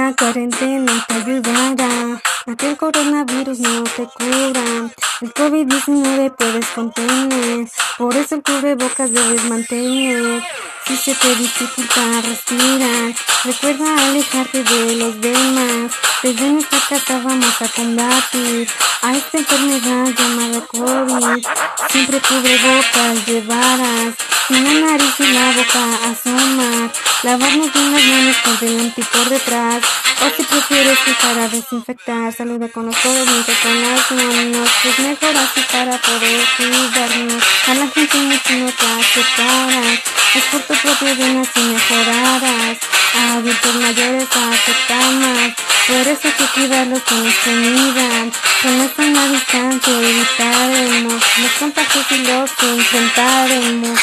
La cuarentena te ayudará a el coronavirus no te cura. El COVID-19 puedes contener, por eso el cubrebocas debes mantener. Si se te dificulta respirar, recuerda alejarte de los demás. Desde nuestra casa vamos a combatir a esta enfermedad llamada COVID. Siempre cubrebocas llevarás, sin la nariz y la boca asomar. Lavarnos bien las manos y por detrás. O si prefieres para desinfectar, saluda con los codos con las manos. Es mejor así para poder cuidarnos. A la gente mucho no te aceptarás. Es por tu propio bien así mejorarás. A adultos mayores acepta más. Por eso hay que cuidarlos con la comida. Con esta una distancia evitaremos los contagios y los enfrentaremos.